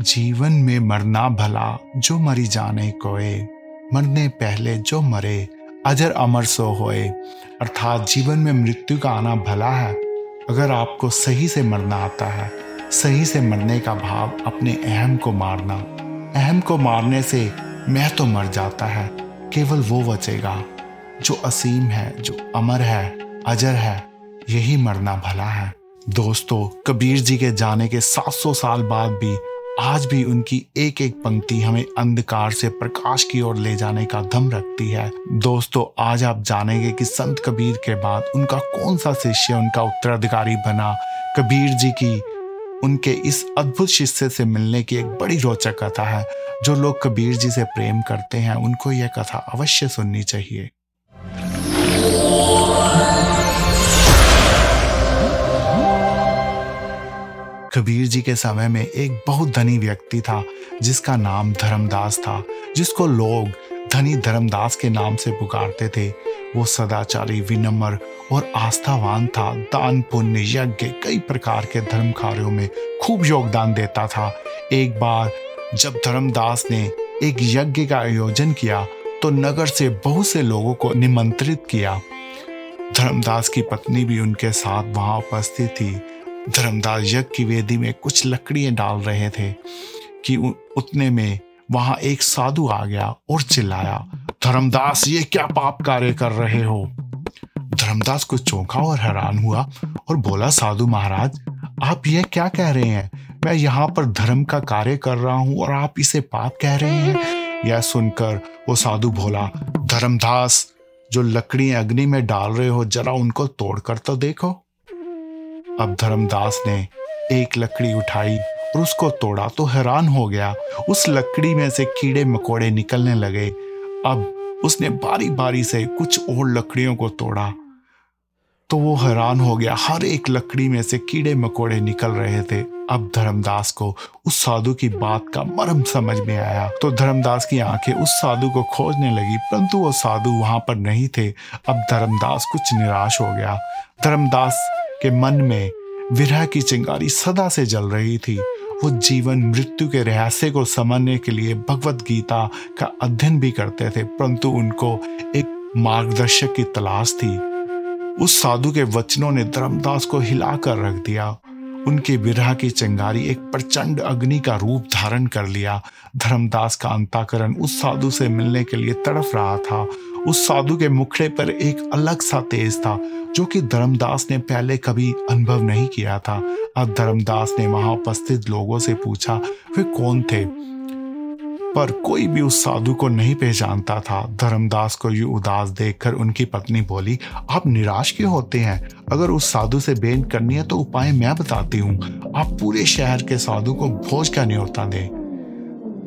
जीवन में मरना भला, जो मरी जाने कोए। मरने पहले जो मरे, अजर अमर सो होए। अर्थात जीवन में मृत्यु का आना भला है। अगर आपको सही से मरना आता है, सही से मरने का भाव अपने अहम को मारना। अहम को मारने से मैं तो मर जाता है, केवल वो बचेगा, जो असीम है, जो अमर है, अजर है, यही मरना भला है। दोस्तों, कबीर जी के जाने के 700 साल बाद भी आज भी उनकी एक एक पंक्ति हमें अंधकार से प्रकाश की ओर ले जाने का दम रखती है। दोस्तों, आज आप जानेंगे कि संत कबीर के बाद उनका कौन सा शिष्य उनका उत्तराधिकारी बना। कबीर जी की उनके इस अद्भुत शिष्य से मिलने की एक बड़ी रोचक कथा है। जो लोग कबीर जी से प्रेम करते हैं, उनको यह कथा अवश्य सुननी चाहिए। कबीर जी के समय में एक बहुत धनी व्यक्ति था, जिसका नाम धर्मदास था, जिसको लोग धनी धर्मदास के नाम से पुकारते थे। वो सदाचारी, विनम्र और आस्थावान था। दान, पुण्य, यज्ञ, कई प्रकार के धर्म कार्यों में खूब योगदान देता था। एक बार जब धर्मदास ने एक यज्ञ का आयोजन किया तो नगर से बहुत से लोगों को निमंत्रित किया। धर्मदास की पत्नी भी उनके साथ वहाँ उपस्थित थी। धर्मदास यज्ञ की वेदी में कुछ लकड़ियाँ डाल रहे थे कि उतने में वहाँ एक साधु आ गया और चिल्लाया, धर्मदास, ये क्या पाप कार्य कर रहे हो? धर्मदास को चौंका और हैरान हुआ और बोला, साधु महाराज, आप ये क्या कह रहे हैं? मैं यहाँ पर धर्म का कार्य कर रहा हूँ और आप इसे पाप कह रहे हैं? यह सुनकर वो साधु बोला, धर्मदास, जो लकड़ी अग्नि में डाल रहे हो, जरा उनको तोड़कर तो देखो। अब धर्मदास ने एक लकड़ी उठाई और उसको तोड़ा तो हैरान हो गया। उस लकड़ी में से कीड़े मकोड़े निकलने लगे। अब उसने बारी बारी से कुछ और लकड़ियों को तोड़ा। तो वो हैरान हो गया। हर एक लकड़ी में से कीड़े मकोड़े निकल रहे थे। अब धर्मदास को उस साधु की बात का मर्म समझ में आया। तो धर्मदास की आँखें उस साधु को खोजने लगी, परंतु वो साधु वहाँ पर नहीं थे। अब धर्मदास कुछ निराश हो गया। धर्मदास के मन में विरह की चिंगारी सदा से जल रही थी। वो जीवन मृत्यु के रहस्य को समझने के लिए भगवत गीता का अध्ययन भी करते थे, परंतु उनको एक मार्गदर्शक की तलाश थी। उस साधु के वचनों ने धर्मदास को हिलाकर रख दिया। उनकी विरह की चिंगारी एक प्रचंड अग्नि का रूप धारण कर लिया। धर्मदास का अंताकरण उस साधु से मिलने के लिए तड़फ रहा था। उस साधु के मुखड़े पर एक अलग सा तेज था, जो कि धर्मदास ने पहले कभी अनुभव नहीं किया था। अब धर्मदास ने वहाँ उपस्थित लोगों से पूछा, वे कौन थे? पर कोई भी उस साधु को नहीं पहचानता था। धर्मदास को ये उदास देखकर उनकी पत्नी बोली, आप निराश क्यों होते हैं? अगर उस साधु से भेंट करनी है तो उपाय मैं बताती हूँ। आप पूरे शहर के साधु को भोज का न्योता दें।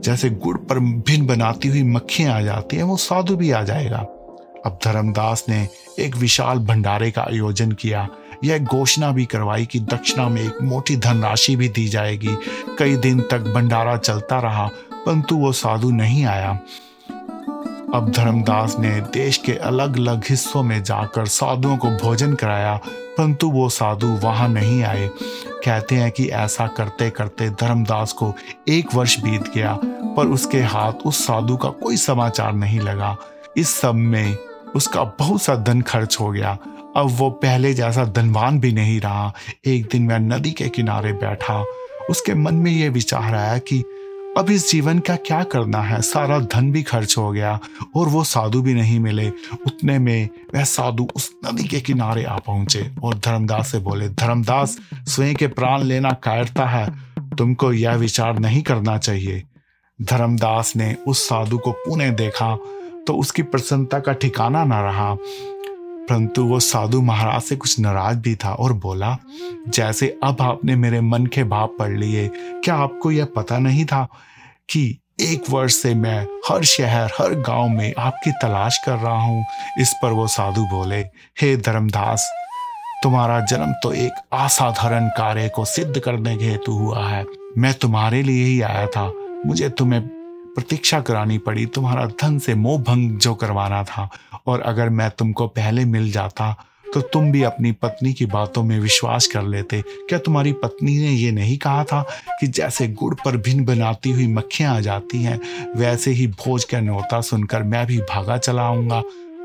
जैसे गुड़ पर भिन बनाती हुई मक्खियाँ आ जाती हैं, वो साधु भी आ जाएगा। अब धर्मदास ने एक विशाल भंडारे का आयोजन किया। यह घोषणा भी करवाई कि दक्षिणा में एक मोटी धनराशि भी दी जाएगी। कई दिन तक भंडारा चलता रहा, परंतु वो साधु नहीं आया। अब धर्मदास ने देश के अलग अलग हिस्सों में जाकर साधुओं को भोजन कराया, परंतु वो साधु वहाँ नहीं आए। कहते हैं कि ऐसा करते करते धर्मदास को एक वर्ष बीत गया, पर उसके हाथ उस साधु का कोई समाचार नहीं लगा। इस सब में उसका बहुत सा धन खर्च हो गया। अब वो पहले जैसा धनवान भी नहीं रहा। एक दिन वह नदी के किनारे बैठा। उसके मन में यह विचार आया कि अब इस जीवन का क्या करना है? सारा धन भी खर्च हो गया और वो साधु भी नहीं मिले। उतने में वह साधु उस नदी के किनारे आ पहुँचे और धर्मदास से बोले, धर्मदास, स्वयं के प्राण लेना कायरता है। तुमको यह विचार नहीं करना चाहिए धर्मदास ने उस साधु को पुणे देखा तो उसकी प्रसन्नता का ठिकाना ना रहा। परंतु वो साधु महाराज से कुछ नाराज़ भी था और बोला, जैसे अब आपने मेरे मन के भाव पढ़ लिए, क्या आपको यह पता नहीं था कि एक वर्ष से मैं हर शहर, हर गाँव में आपकी तलाश कर रहा हूँ? इस पर वो साधु बोले, हे धर्मदास, तुम्हारा जन्म तो एक असाधारण कार्य को सिद्ध करने के हेतु हुआ है। मैं तुम्हारे लिए ही आया था। मुझे तुम्हें प्रतीक्षा करानी पड़ी, तुम्हारा धन से मोह भंग जो करवाना था, और अगर मैं तुमको पहले मिल जाता तो तुम भी अपनी पत्नी की बातों में विश्वास कर लेते। क्या तुम्हारी पत्नी ने ये नहीं कहा था कि जैसे गुड़ पर भिन बनाती हुई मक्खियाँ आ जाती हैं, वैसे ही भोज का न्योता सुनकर मैं भी भागा चला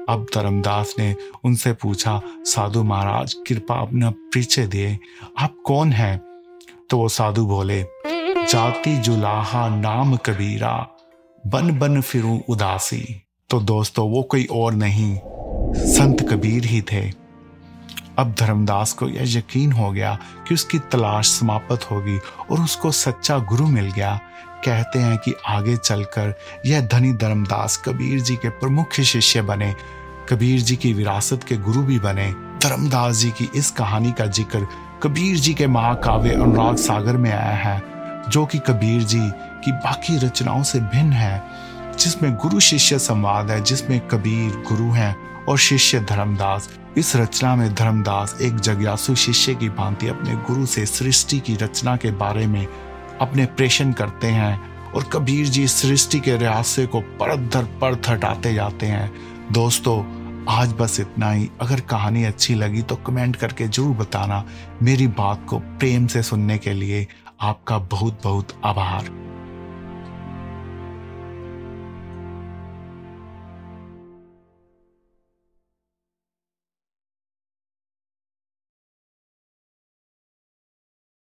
अब धर्मदास ने उनसे पूछा, साधु महाराज, कृपा अपना परिचय दे। आप कौन हैं? तो वो साधु बोले, जाति जुलाहा नाम कबीरा। बन बन फिरू उदासी। तो दोस्तों, वो कोई और नहीं। संत कबीर ही थे। अब धर्मदास को यह यकीन हो गया कि उसकी तलाश समाप्त होगी और उसको सच्चा गुरु मिल गया। कहते हैं कि आगे चलकर यह धनी धर्मदास कबीर जी के प्रमुख शिष्य बने। कबीर जी की विरासत के गुरु भी बने। धर्मदास जी की इस कहानी का ज़िक्र कबीर जी के महाकाव्य अनुराग सागर में आया है। जो कि कबीर जी की बाकी रचनाओं से भिन्न है, जिसमें गुरु शिष्य संवाद है, जिसमें कबीर, गुरु हैं और शिष्य धर्मदास। इस रचना में धर्मदास एक जग्यासु शिष्य की भांति अपने गुरु से सृष्टि की रचना के बारे में अपने प्रेषण करते हैं और कबीर जी सृष्टि के रहस्य को परत दर परत हटाते जाते हैं। दोस्तों, आज बस इतना ही। अगर कहानी अच्छी लगी तो कमेंट करके ज़रूर बताना मेरी बात को प्रेम से सुनने के लिए। आपका बहुत बहुत आभार।